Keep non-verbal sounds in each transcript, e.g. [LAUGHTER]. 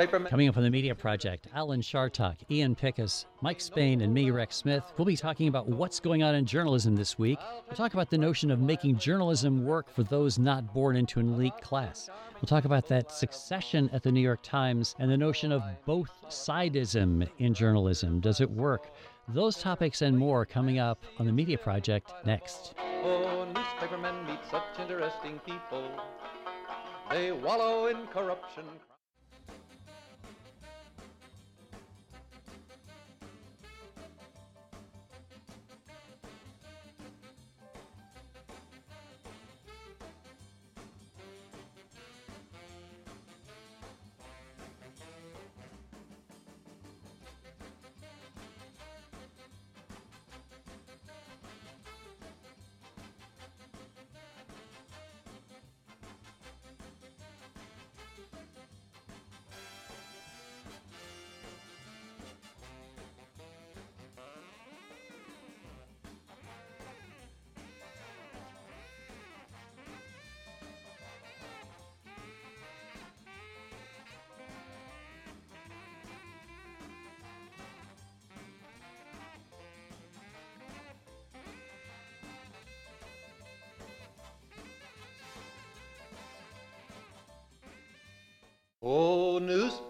newspapermen. Coming up on the Media Project, Alan Chartock, Ian Pickus, Mike Spain, and me, Rex Smith. We'll be talking about what's going on in journalism this week. We'll talk about the notion of making journalism work for those not born into an elite class. We'll talk about that succession at the New York Times and the notion of both sidism in journalism. Does it work? Those topics and more coming up on the Media Project next. Oh, newspapermen meet such interesting people. They wallow in corruption.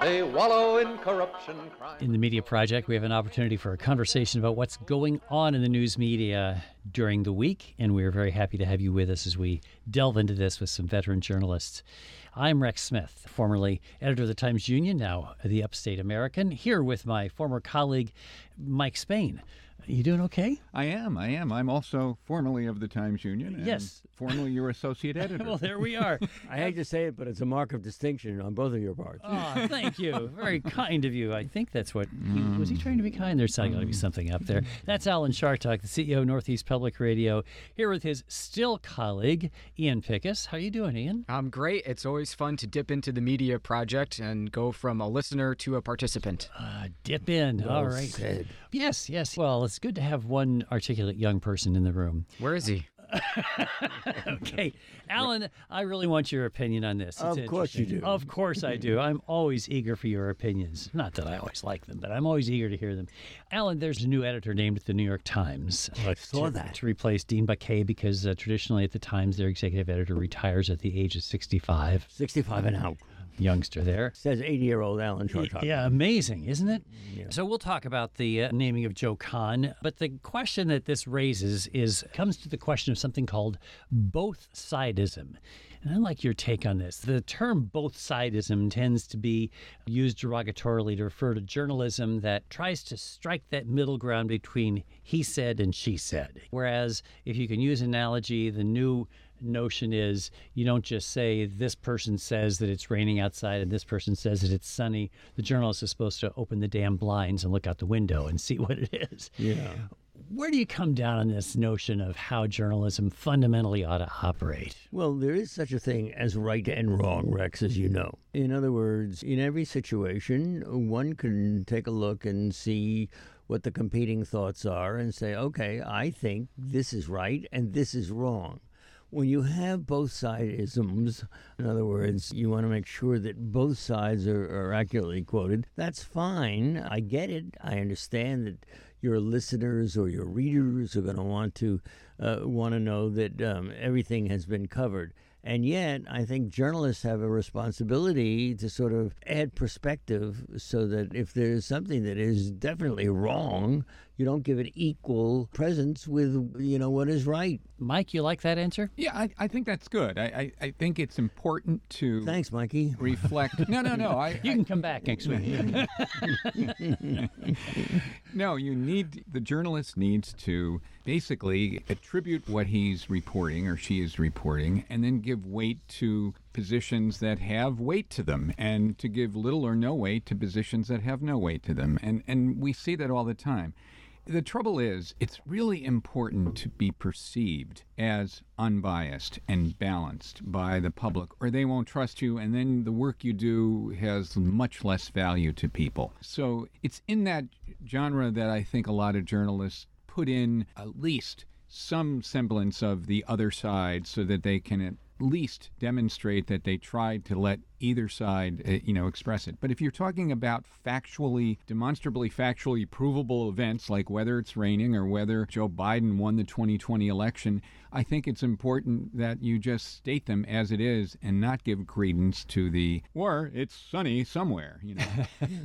They wallow in corruption, crime. In the Media Project, we have an opportunity for a conversation about what's going on in the news media during the week, and we're very happy to have you with us as we delve into this with some veteran journalists. I'm Rex Smith, formerly editor of the Times Union, now the Upstate American, here with my former colleague, Mike Spain. You doing okay? I am. I am. I'm also formerly of the Times Union. And Yes. Formerly your associate [LAUGHS] editor. well, there we are. [LAUGHS] I hate to say it, but it's a mark of distinction on both of your parts. Oh, thank you. [LAUGHS] Very kind of you. I think that's what he, was he trying to be kind. There's got to be something up there. That's Alan Chartock, the CEO of Northeast Public Radio, here with his still colleague Ian Pickus. How you doing, Ian? I'm great. It's always fun to dip into the media project and go from a listener to a participant. Uh, dip in. All Well right. said. Yes, yes. Well, it's good to have one articulate young person in the room. Where is he? [LAUGHS] okay, Alan, I really want your opinion on this. It's Of course you do. Of course I do. I'm always eager for your opinions. Not that I always like them, but I'm always eager to hear them. Alan, there's a new editor named at the New York Times. I saw to, that. to replace Dean Baquet because uh, traditionally at the Times their executive editor retires at the age of 65. 65 and out. Youngster there. Says 80 year old Alan Chartock. Yeah, amazing, isn't it? So we'll talk about the uh, naming of Joe Kahn, but the question that this raises is comes to the question of something called both sidism. And I like your take on this. The term both sidism tends to be used derogatorily to refer to journalism that tries to strike that middle ground between he said and she said. Whereas, if you can use analogy, the new notion is you don't just say this person says that it's raining outside and this person says that it's sunny. The journalist is supposed to open the damn blinds and look out the window and see [LAUGHS] what it is. Yeah. Where do you come down on this notion of how journalism fundamentally ought to operate? Well, there is such a thing as right and wrong, Rex, as you know. In other words, in every situation, one can take a look and see what the competing thoughts are and say, okay, I think this is right and this is wrong. When you have both sidisms, in other words, you want to make sure that both sides are, are accurately quoted, that's fine. I get it. I understand that your listeners or your readers are going to want to uh, want to know that um, everything has been covered. And yet, I think journalists have a responsibility to sort of add perspective so that if there's something that is definitely wrong, you don't give it equal presence with, you know, what is right. Mike, you like that answer? yeah, I, I think that's good. I, I, I think it's important to Thanks, Mikey. reflect. [LAUGHS] No, no, no. I, You can come back next week. [LAUGHS] no, you need the journalist needs to basically attribute what he's reporting or she is reporting, and then give weight to positions that have weight to them and to give little or no weight to positions that have no weight to them. And, and we see that all the time. The trouble is, it's really important to be perceived as unbiased and balanced by the public, or they won't trust you, and then the work you do has much less value to people. So it's in that genre that I think a lot of journalists put in at least some semblance of the other side so that they can at least demonstrate that they tried to let either side, uh, you know, express it. But if you're talking about factually, demonstrably factually provable events like whether it's raining or whether Joe Biden won the 2020 election, I think it's important that you just state them as it is and not give credence to the or it's sunny somewhere, you know.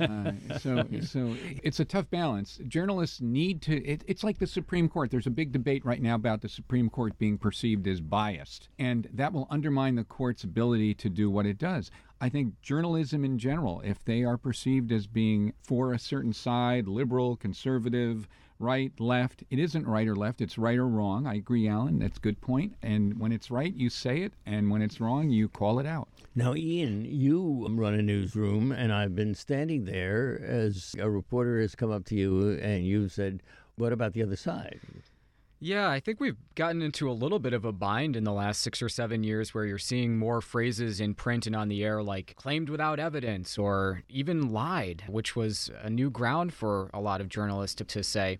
[LAUGHS] uh, so, so it's a tough balance. Journalists need to. It, it's like the Supreme Court. There's a big debate right now about the Supreme Court being perceived as biased, and that will undermine the court's ability to do what it does. I think journalism in general, if they are perceived as being for a certain side, liberal, conservative, right, left, it isn't right or left, it's right or wrong. I agree, Alan. That's a good point. And when it's right, you say it, and when it's wrong, you call it out. Now, Ian, you run a newsroom, and I've been standing there as a reporter has come up to you and you've said, What about the other side? Yeah, I think we've gotten into a little bit of a bind in the last six or seven years where you're seeing more phrases in print and on the air like claimed without evidence or even lied, which was a new ground for a lot of journalists to, to say.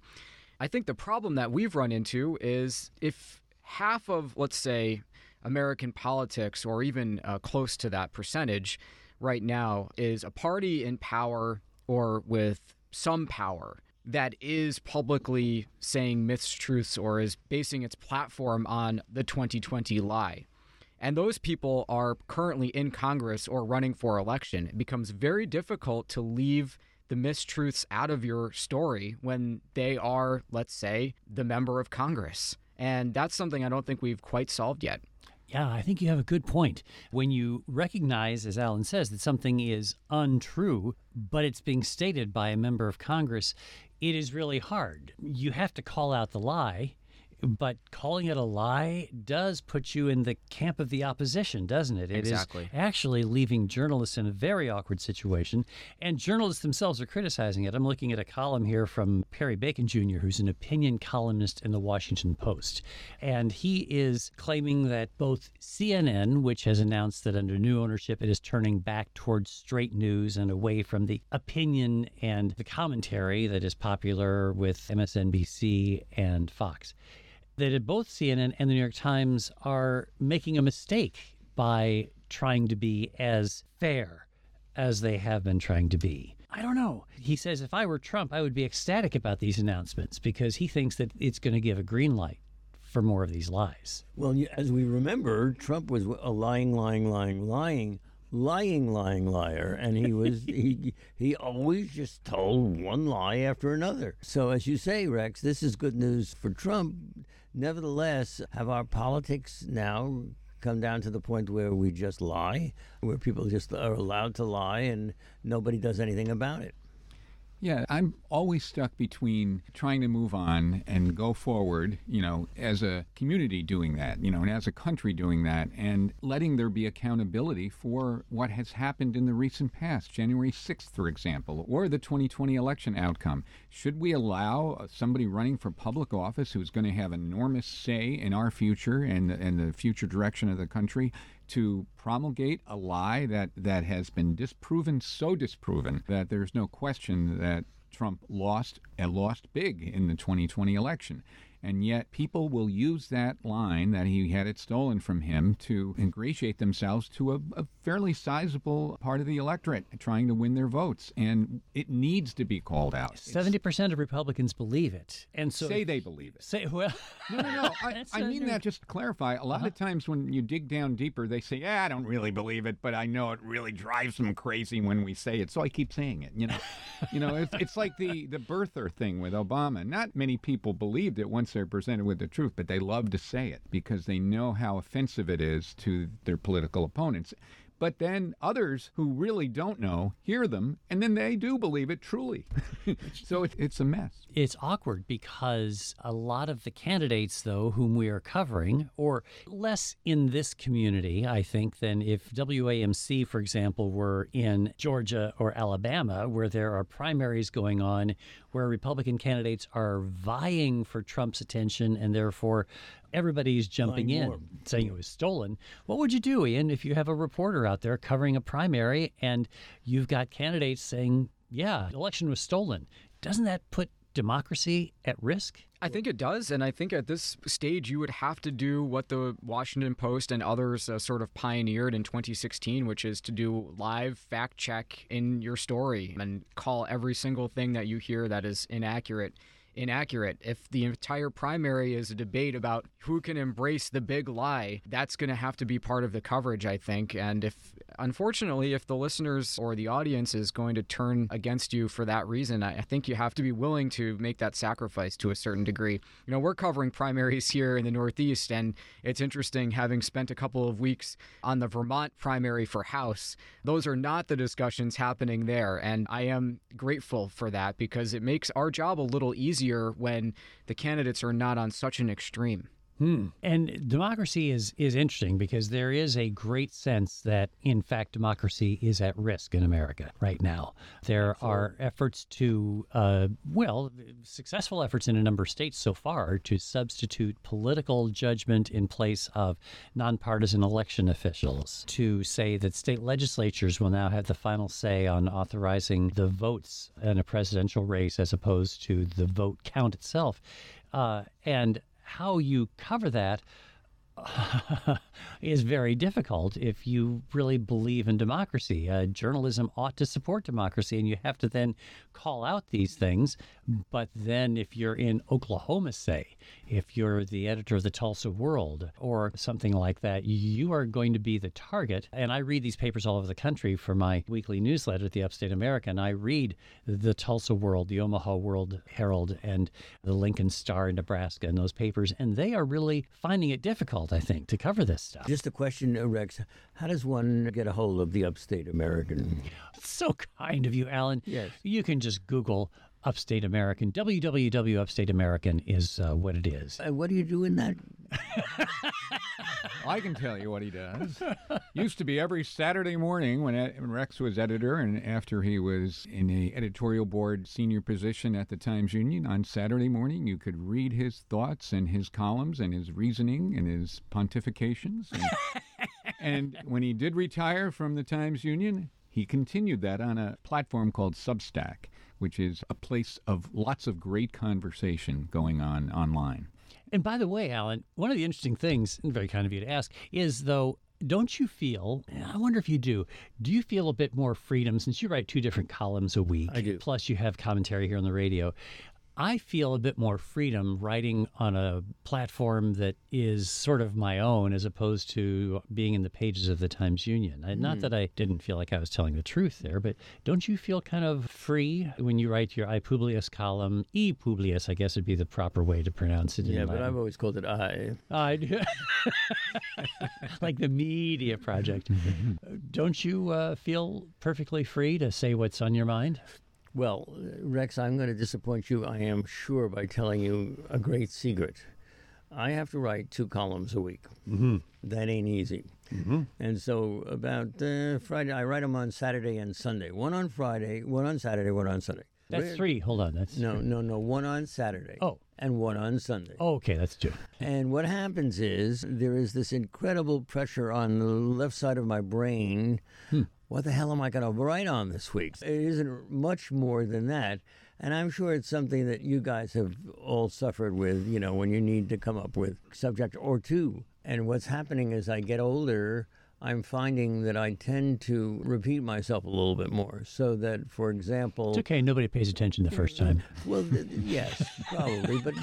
I think the problem that we've run into is if half of, let's say, American politics, or even uh, close to that percentage right now, is a party in power or with some power that is publicly saying myths, truths, or is basing its platform on the 2020 lie. And those people are currently in Congress or running for election. It becomes very difficult to leave the mistruths out of your story when they are, let's say, the member of Congress. And that's something I don't think we've quite solved yet. Yeah, I think you have a good point. When you recognize, as Alan says, that something is untrue, but it's being stated by a member of Congress, it is really hard. You have to call out the lie but calling it a lie does put you in the camp of the opposition, doesn't it? It exactly. is actually leaving journalists in a very awkward situation, and journalists themselves are criticizing it. I'm looking at a column here from Perry Bacon Jr., who's an opinion columnist in the Washington Post, and he is claiming that both CNN, which has announced that under new ownership it is turning back towards straight news and away from the opinion and the commentary that is popular with MSNBC and Fox that both CNN and the New York Times are making a mistake by trying to be as fair as they have been trying to be. I don't know. He says if I were Trump, I would be ecstatic about these announcements because he thinks that it's going to give a green light for more of these lies. Well, as we remember, Trump was a lying, lying, lying, lying lying, lying liar, and he was [LAUGHS] he he always just told one lie after another. So as you say, Rex, this is good news for Trump. Nevertheless, have our politics now come down to the point where we just lie, where people just are allowed to lie and nobody does anything about it? Yeah, I'm always stuck between trying to move on and go forward, you know, as a community doing that, you know, and as a country doing that, and letting there be accountability for what has happened in the recent past, January 6th, for example, or the 2020 election outcome. Should we allow somebody running for public office who's going to have enormous say in our future and, and the future direction of the country to promulgate a lie that, that has been disproven, so disproven that there's no question that Trump lost and lost big in the 2020 election. And yet, people will use that line that he had it stolen from him to ingratiate themselves to a, a, fairly sizable part of the electorate trying to win their votes. And it needs to be called out. 70% of Republicans believe it. And so say they believe it. Say, well, no, no, no. [LAUGHS] I, I mean that just to clarify. A lot uh-huh. of times when you dig down deeper, they say, yeah, I don't really believe it, but I know it really drives them crazy when we say it. So I keep saying it. You know, you know it's, it's like the, the birther thing with Obama. Not many people believed it once they're presented with the truth, but they love to say it because they know how offensive it is to their political opponents. But then others who really don't know hear them, and then they do believe it truly. [LAUGHS] so it, it's a mess. It's awkward because a lot of the candidates, though, whom we are covering, or less in this community, I think, than if WAMC, for example, were in Georgia or Alabama, where there are primaries going on, where Republican candidates are vying for Trump's attention and therefore everybody's jumping in more. saying it was stolen. What would you do, Ian, if you have a reporter out there covering a primary and you've got candidates saying, yeah, the election was stolen? Doesn't that put democracy at risk? I think it does, and I think at this stage you would have to do what the Washington Post and others uh, sort of pioneered in 2016, which is to do live fact check in your story and call every single thing that you hear that is inaccurate inaccurate. If the entire primary is a debate about who can embrace the big lie, that's going to have to be part of the coverage, I think. And if, unfortunately, if the listeners or the audience is going to turn against you for that reason, I think you have to be willing to make that sacrifice to a certain degree. You know, we're covering primaries here in the Northeast, and it's interesting having spent a couple of weeks on the Vermont primary for House. Those are not the discussions happening there. And I am grateful for that because it makes our job a little easier when the candidates are not on such an extreme. And democracy is is interesting because there is a great sense that in fact democracy is at risk in America right now. There are efforts to uh, well, successful efforts in a number of states so far to substitute political judgment in place of nonpartisan election officials. To say that state legislatures will now have the final say on authorizing the votes in a presidential race as opposed to the vote count itself, uh, and how you cover that [LAUGHS] is very difficult if you really believe in democracy. Uh, journalism ought to support democracy, and you have to then call out these things. But then, if you're in Oklahoma, say, if you're the editor of the Tulsa World or something like that, you are going to be the target. And I read these papers all over the country for my weekly newsletter, The Upstate American. I read the Tulsa World, the Omaha World Herald, and the Lincoln Star in Nebraska, and those papers, and they are really finding it difficult, I think, to cover this stuff. Just a question, uh, Rex. How does one get a hold of the Upstate American? So kind of you, Alan. Yes. You can just Google Upstate American. www. Upstate American is uh, what it is. Uh, what do you do in that? [LAUGHS] I can tell you what he does. Used to be every Saturday morning when when Rex was editor, and after he was in a editorial board senior position at the Times Union. On Saturday morning, you could read his thoughts and his columns and his reasoning and his pontifications. And, [LAUGHS] and when he did retire from the Times Union, he continued that on a platform called Substack, which is a place of lots of great conversation going on online. And by the way, Alan, one of the interesting things, and very kind of you to ask, is though, don't you feel, I wonder if you do, do you feel a bit more freedom since you write two different columns a week? I do. Plus, you have commentary here on the radio. I feel a bit more freedom writing on a platform that is sort of my own as opposed to being in the pages of the Times Union. I- Not that I didn't feel like I was telling the truth there, but don't you feel kind of free when you write your I Publius column? E Publius, I guess would be the proper way to pronounce it. in Yeah, but. I've always called it I. I do. [LAUGHS] like the media project. [LAUGHS] Don't you uh, feel perfectly free to say what's on your mind? Well, uh, Rex, I'm going to disappoint you, I am sure, by telling you a great secret. I have to write two columns a week. Mm-hmm. That ain't easy. Mm-hmm. And so, about uh, Friday, I write them on Saturday and Sunday. One on Friday, one on Saturday, one on Sunday. That's Re- three. Hold on. That's No, no, no. One on Saturday. Oh. And one on Sunday. Oh, okay, that's two. And what happens is there is this incredible pressure on the left side of my brain. What the hell am I going to write on this week? It isn't much more than that. And I'm sure it's something that you guys have all suffered with, you know, when you need to come up with subject or two. And what's happening as I get older, I'm finding that I tend to repeat myself a little bit more. So that, for example, It's okay. Nobody pays attention the first time. [LAUGHS] well, th- yes, probably, but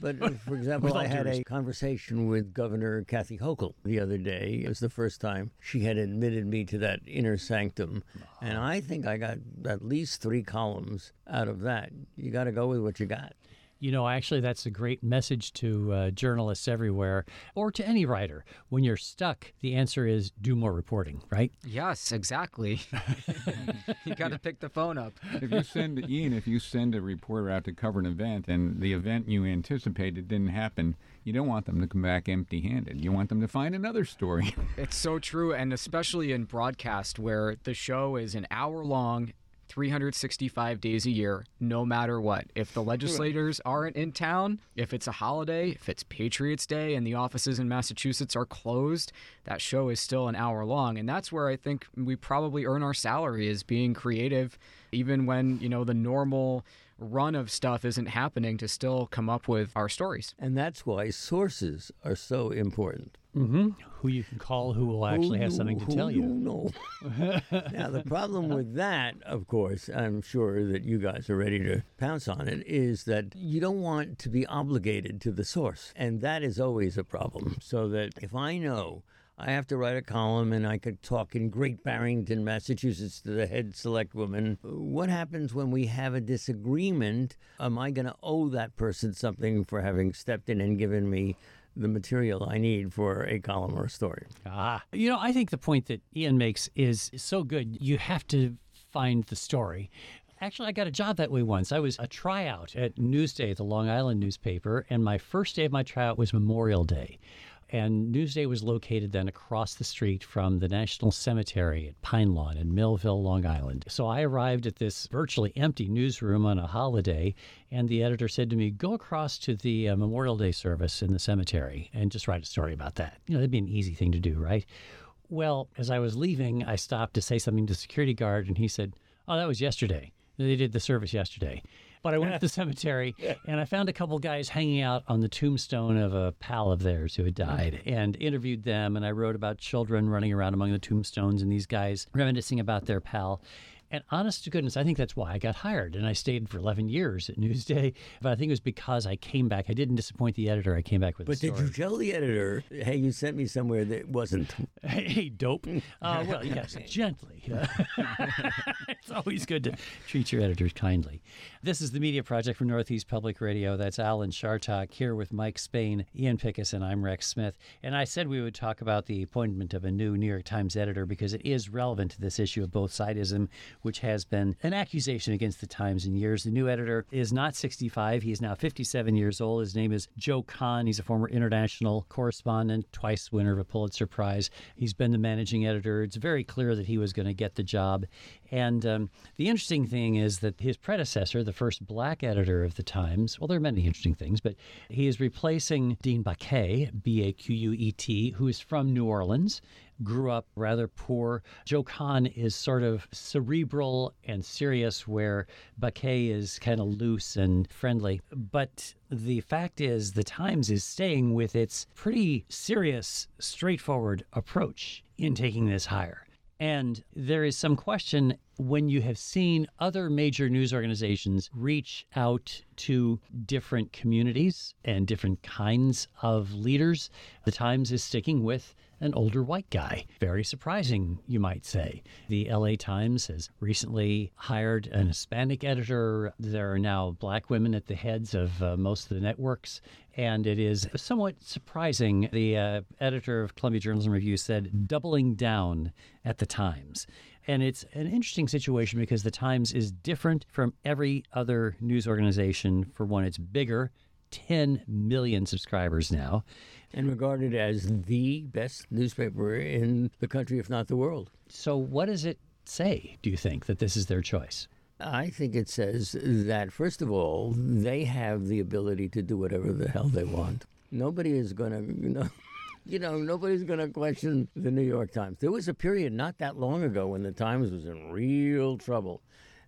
but uh, for example, I had a conversation with Governor Kathy Hochul the other day. It was the first time she had admitted me to that inner sanctum, and. I think I got at least three columns out of that. You got to go with what you got. You know, actually, that's a great message to uh, journalists everywhere or to any writer. When you're stuck, the answer is do more reporting, right? Yes, exactly. [LAUGHS] you got to pick the phone up. if you send Ian, if you send a reporter out to cover an event and the event you anticipated didn't happen, you don't want them to come back empty-handed. You want them to find another story. [LAUGHS] It's so true, and especially in broadcast where the show is an hour long 365 days a year, no matter what. If the hmm. legislators aren't in town, if it's a holiday, if it's Patriots Day and the offices in Massachusetts are closed, that show is still an hour long. And that's where I think we probably earn our salary is being creative, even when, you know, the normal run of stuff isn't happening to still come up with our stories. And that's why sources are so important. Mm-hmm. Who you can call who will actually have Who something to who tell you. know. [LAUGHS] now, the problem with that, of course, I'm sure that you guys are ready to pounce on it, is that you don't want to be obligated to the source. And that is always a problem. So that if I know I have to write a column and I could talk in Great Barrington, Massachusetts to the head select woman. What happens when we have a disagreement? Am I going to owe that person something for having stepped in and given me the material I need for a column or a story? Ah, you know, I think the point that Ian makes is so good. You have to find the story. Actually, I got a job that way once. I was a tryout at Newsday, the Long Island newspaper, and my first day of my tryout was Memorial Day. And Newsday was located then across the street from the National Cemetery at Pine Lawn in Melville, Long Island. So I arrived at this virtually empty newsroom on a holiday, and the editor said to me, Go across to the uh, Memorial Day service in the cemetery and just write a story about that. You know, that'd be an easy thing to do, right? Well, as I was leaving, I stopped to say something to the security guard, and he said, Oh, that was yesterday. They did the service yesterday. But I went to the [LAUGHS] cemetery and I found a couple guys hanging out on the tombstone of a pal of theirs who had mm. died and interviewed them. And I wrote about children running around among the tombstones and these guys reminiscing about their pal. And honest to goodness, I think that's why I got hired. And I stayed for 11 years at [LAUGHS] Newsday. But I think it was because I came back. I didn't disappoint the editor. I came back with But did you tell the editor, hey, you sent me somewhere that wasn't? Hey, [LAUGHS] hey, dope. [LAUGHS] Uh, well, yes, gently. it's always good to treat your editors kindly. This is the Media Project from Northeast Public Radio. That's Alan Chartock here with Mike Spain, Ian Pickus, and I'm Rex Smith. And I said we would talk about the appointment of a new New York Times editor because it is relevant to this issue of both sidism, which has been an accusation against the Times in years. The new editor is not 65. He is now 57 years old. His name is Joe Kahn. He's a former international correspondent, twice winner of a Pulitzer Prize. He's been the managing editor. It's very clear that he was going to get the job. And um, the interesting thing is that his predecessor, the first black editor of the Times, well, there are many interesting things, but he is replacing Dean Baquet, B A Q U E T, who is from New Orleans grew up rather poor. Joe Kahn is sort of cerebral and serious, where Baquet is kind of loose and friendly. But the fact is, the Times is staying with its pretty serious, straightforward approach in taking this hire. And there is some question when you have seen other major news organizations reach out to different communities and different kinds of leaders, the Times is sticking with an older white guy. Very surprising, you might say. The LA Times has recently hired an Hispanic editor. There are now black women at the heads of uh, most of the networks. And it is somewhat surprising. The uh, editor of Columbia Journalism Review said, doubling down at the Times. And it's an interesting situation because the Times is different from every other news organization. For one, it's bigger, 10 million subscribers now. And regarded as the best newspaper in the country, if not the world. So, what does it say, do you think, that this is their choice? I think it says that, first of all, they have the ability to do whatever the hell they want. Nobody is going to, you know. [LAUGHS] You know, nobody's going to question the New York Times. There was a period not that long ago when the Times was in real trouble.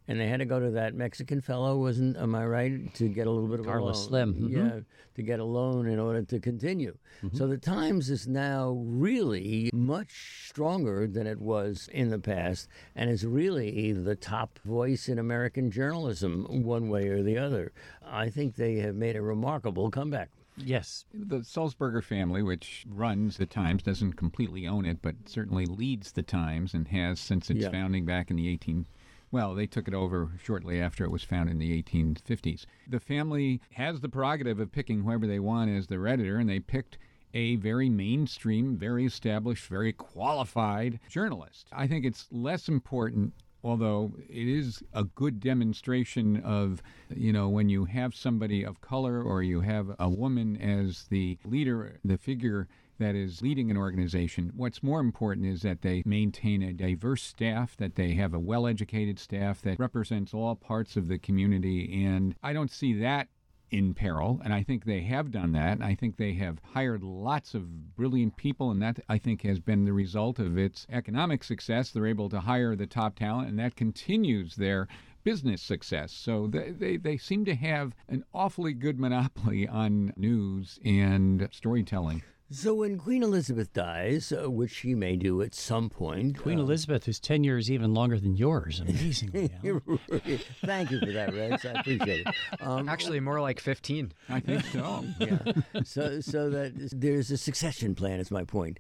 And they had to go to that Mexican fellow, wasn't, am I right, to get a little bit of Carlos a loan. Slim, mhm. Yeah, to get a loan in order to continue. So the Times is now really much stronger than it was in the past and is really the top voice in American journalism, one way or the other. I think they have made a remarkable comeback. Yes. The Sulzberger family, which runs the Times, doesn't completely own it, but certainly leads the Times and has since its Yeah. founding back in the Well, they took it over shortly after it was founded in the 1850s. The family has the prerogative of picking whoever they want as their editor, and they picked a very mainstream, very established, very qualified journalist. I think it's less important although it is a good demonstration of, you know, when you have somebody of color or you have a woman as the leader, the figure that is leading an organization. What's more important is that they maintain a diverse staff, that they have a well educated staff that represents all parts of the community. And I don't see that in peril, and I think they have done that. I think they have hired lots of brilliant people, and that I think has been the result of its economic success. They're able to hire the top talent, and that continues their business success. So they, they, they seem to have an awfully good monopoly on news and storytelling. So when Queen Elizabeth dies, uh, which she may do at some point, Queen uh, Elizabeth, whose tenure is even longer than yours, [LAUGHS] amazingly. Thank you for that, Rex. I appreciate it. Um, Actually, more like 15. I think so. [LAUGHS] yeah. So, so that there's a succession plan. Is my point.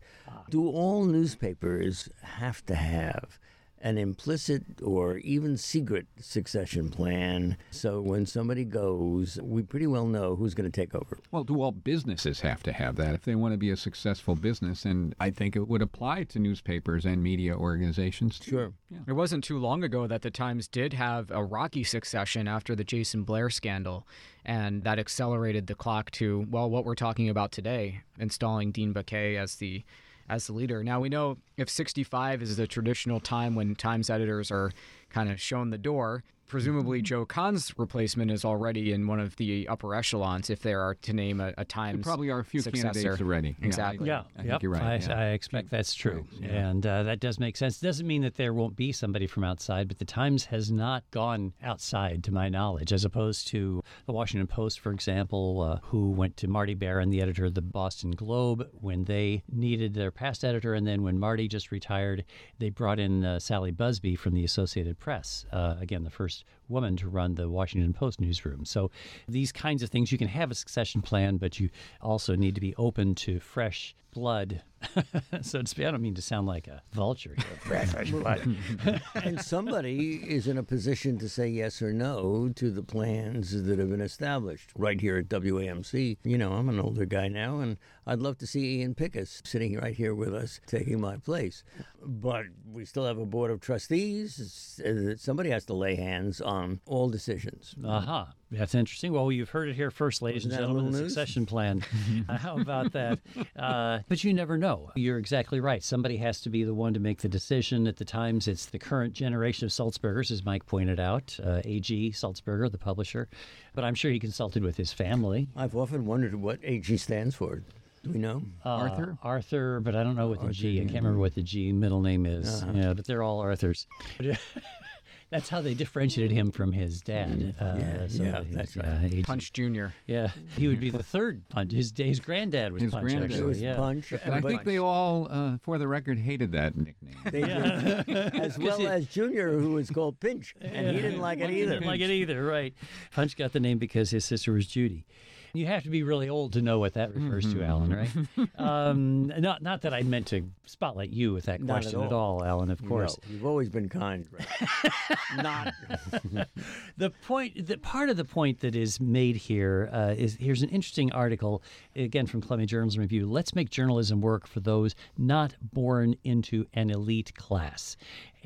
Do all newspapers have to have an implicit or even secret succession plan? So when somebody goes, we pretty well know who's going to take over. Well, do all businesses have to have that if they want to be a successful business? And I think it would apply to newspapers and media organizations. too. Sure. It wasn't too long ago that the Times did have a rocky succession after the Jason Blair scandal, and that accelerated the clock to well, what we're talking about today, installing Dean Baquet as the as the leader. Now we know if 65 is the traditional time when Times editors are kind of shown the door. Presumably, Joe Kahn's replacement is already in one of the upper echelons, if there are to name a, a Times. Probably are a few successor. candidates already. Exactly. Yeah, I think yep. you're right, I, yeah. I expect that's true, Yeah. and uh, that does make sense. Doesn't mean that there won't be somebody from outside, but the Times has not gone outside, to my knowledge, as opposed to the Washington Post, for example, uh, who went to Marty Baron, the editor of the Boston Globe, when they needed their past editor, and then when Marty just retired, they brought in uh, Sally Buzbee from the Associated Press, uh, again the first woman to run the Washington Post newsroom. So these kinds of things, you can have a succession plan, but you also need to be open to fresh blood, [LAUGHS] so to speak. I don't mean to sound like a vulture here. [LAUGHS] Fresh, blood. and somebody is in a position to say yes or no to the plans that have been established right here at WAMC. You know, I'm an older guy now, and I'd love to see Ian Pickus sitting right here with us, taking my place. But we still have a board of trustees. Somebody has to lay hands on all decisions. Aha, that's interesting. Well, you've heard it here first, ladies Wasn't and gentlemen. The succession plan. [LAUGHS] Uh, how about that? Uh, but you never know. You're exactly right. Somebody has to be the one to make the decision. At the times, it's the current generation of Sulzbergers, as Mike pointed out. Uh, A.G. Sulzberger, the publisher, but I'm sure he consulted with his family. I've often wondered what AG stands for. Do we know? Uh, Arthur? Arthur, but I don't know what the G. I can't remember what the G middle name is. Yeah, but they're all Arthurs. [LAUGHS] That's how they differentiated him from his dad. Uh, Yeah, so yeah, he's, that's uh, A.G. Punch Jr. Yeah, he would be the third punch. His his granddad was His punch. granddad actually, was yeah. Punch. And I but think they all, uh, for the record, hated that nickname. they did. as [LAUGHS] well as Junior, who was called Pinch, and he didn't like it He either. didn't like it either, right? Punch got the name because his sister was Judy. You have to be really old to know what that refers to, Alan, right? [LAUGHS] um, not not that I meant to spotlight you with that Not at question at all. all, Alan. Of course. No, you've always been kind. Ray. [LAUGHS] Not. [LAUGHS] the point the part of the point that is made here uh, is here's an interesting article again from Columbia Journalism Review. Let's make journalism work for those not born into an elite class.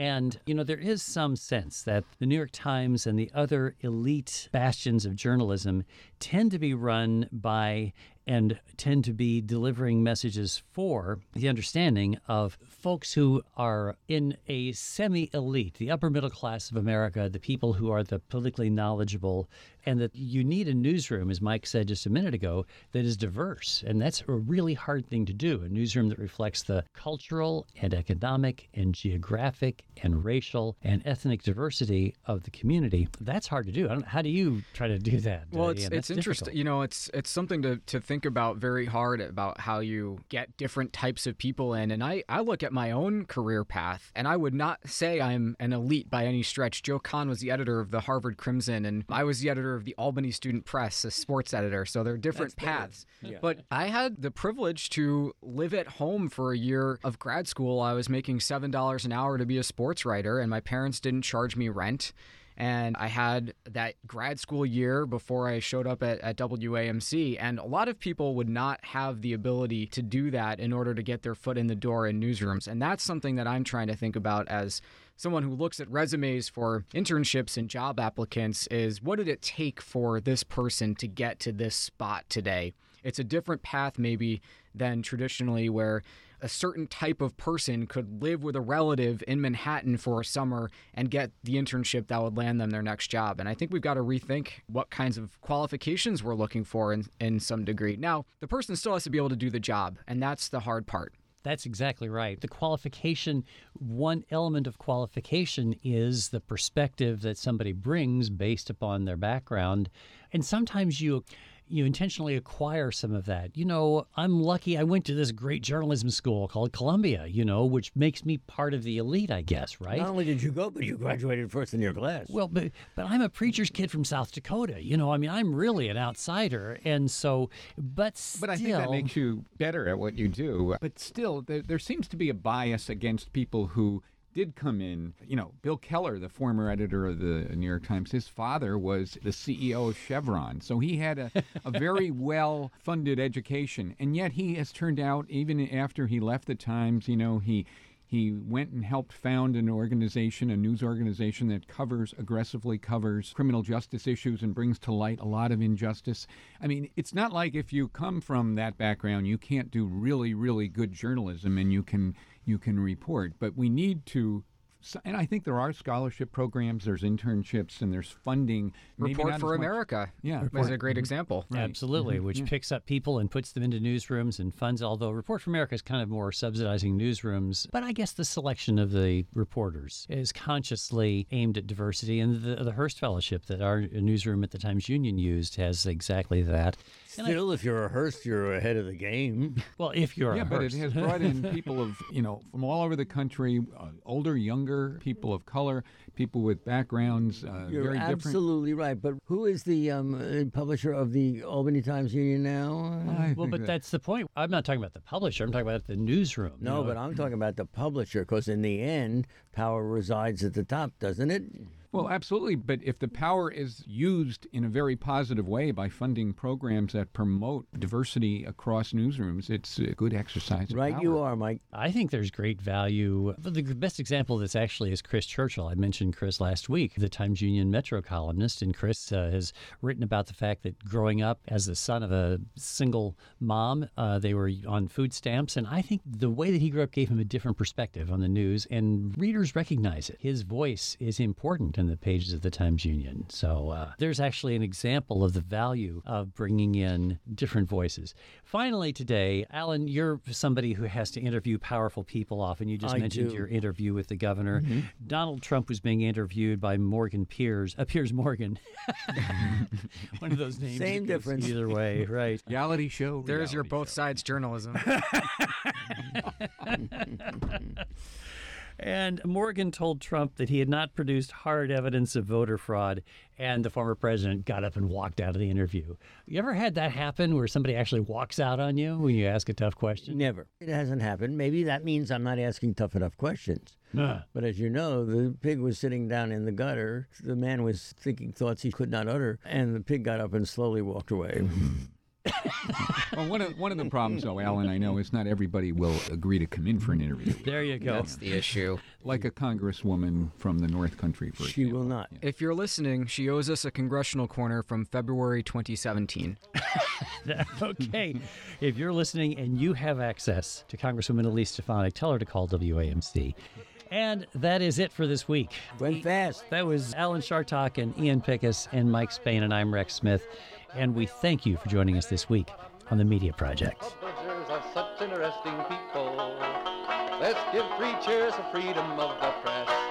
And, you know, there is some sense that the New York Times and the other elite bastions of journalism tend to be run by and tend to be delivering messages for the understanding of folks who are in a semi elite, the upper middle class of America, the people who are the politically knowledgeable, and that you need a newsroom, as Mike said just a minute ago, that is diverse. And that's a really hard thing to do a newsroom that reflects the cultural and economic and geographic and racial and ethnic diversity of the community. That's hard to do. I don't, how do you try to do that? Well, it's it's That's interesting. difficult. You know, it's it's something to, to think think about very hard about how you get different types of people in. And I, I look at my own career path, and I would not say I'm an elite by any stretch. Joe Kahn was the editor of the Harvard Crimson, and I was the editor of the Albany Student Press, a sports editor. So they're different paths. But I had the privilege to live at home for a year of grad school. I was making $7 an hour to be a sports writer, and my parents didn't charge me rent. And I had that grad school year before I showed up at, at WAMC. And a lot of people would not have the ability to do that in order to get their foot in the door in newsrooms. And that's something that I'm trying to think about as someone who looks at resumes for internships and job applicants is what did it take for this person to get to this spot today? It's a different path, maybe, than traditionally where a certain type of person could live with a relative in Manhattan for a summer and get the internship that would land them their next job. And I think we've got to rethink what kinds of qualifications we're looking for in, in some degree. Now, the person still has to be able to do the job, and that's the hard part. That's exactly right. The qualification, one element of qualification is the perspective that somebody brings based upon their background. And sometimes you you intentionally acquire some of that. You know, I'm lucky I went to this great journalism school called Columbia, you know, which makes me part of the elite, I guess, right? Not only did you go, but you graduated first in your class. Well, but but I'm a preacher's kid from South Dakota. You know, I mean, I'm really an outsider, and so, but still, But I think that makes you better at what you do. But still, there, there seems to be a bias against people who did come in. You know, Bill Keller, the former editor of the New York Times, his father was the CEO of Chevron. So he had a, a [LAUGHS] very well funded education. And yet he has turned out, even after he left the Times, you know, he. He went and helped found an organization, a news organization that covers, aggressively covers criminal justice issues and brings to light a lot of injustice. I mean, it's not like if you come from that background, you can't do really, really good journalism and you can you can report. But we need to and I think there are scholarship programs, there's internships, and there's funding. maybe Report for America Yeah. is a great mm-hmm. example. Absolutely, mm-hmm. which picks up people and puts them into newsrooms and funds. Although Report for America is kind of more subsidizing newsrooms, but I guess the selection of the reporters is consciously aimed at diversity. And the, the Hearst Fellowship that our newsroom at the Times Union used has exactly that. And I- Still, if you're a Hearst, you're ahead of the game. [LAUGHS] well, if you're Yeah, a but it has brought in [LAUGHS] people of you know from all over the country, uh, older, younger, people of color, people with backgrounds uh, You're very different. absolutely right. But who is the um, uh, publisher of the Albany Times Union now? I well, but that- that's the point. I'm not talking about the publisher. I'm talking about the newsroom. you no, know. but I'm talking about the publisher because in the end, power resides at the top, doesn't it? Well, absolutely. But if the power is used in a very positive way by funding programs that promote diversity across newsrooms, it's a good exercise. of Right, you are, Mike. I think there's great value. But the best example of this actually is Chris Churchill. I mentioned Chris last week, the Times Union Metro columnist, and Chris uh, has written about the fact that growing up as the son of a single mom, uh, they were on food stamps, and I think the way that he grew up gave him a different perspective on the news, and readers recognize it. His voice is important in the pages of the Times Union. So uh, there's actually an example of the value of bringing in different voices. Finally, today, Alan, you're somebody who has to interview powerful people often. You just I mentioned do. your interview with the governor. Donald Trump was being interviewed by Morgan Piers, uh, Piers Morgan. [LAUGHS] One of those names. Same difference. Either way, right. reality show. There's your both show. sides journalism. [LAUGHS] [LAUGHS] And Morgan told Trump that he had not produced hard evidence of voter fraud, and the former president got up and walked out of the interview. You ever had that happen where somebody actually walks out on you when you ask a tough question? Never. It hasn't happened. Maybe that means I'm not asking tough enough questions. Nah. But as you know, the pig was sitting down in the gutter. The man was thinking thoughts he could not utter, and the pig got up and slowly walked away. [LAUGHS] Well, one of one of the problems, though, Alan, I know, is not everybody will agree to come in for an interview. There you go. That's the issue. Like a congresswoman from the North Country, for she example. will not. If you're listening, she owes us a congressional corner from February 2017. [LAUGHS] okay. If you're listening and you have access to Congresswoman Elise Stefanik, tell her to call WAMC. And that is it for this week. Went fast. That was Alan Chartock and Ian Pickus and Mike Spain, and I'm Rex Smith. And we thank you for joining us this week on the Media Project. Let's give cheers for freedom of the press.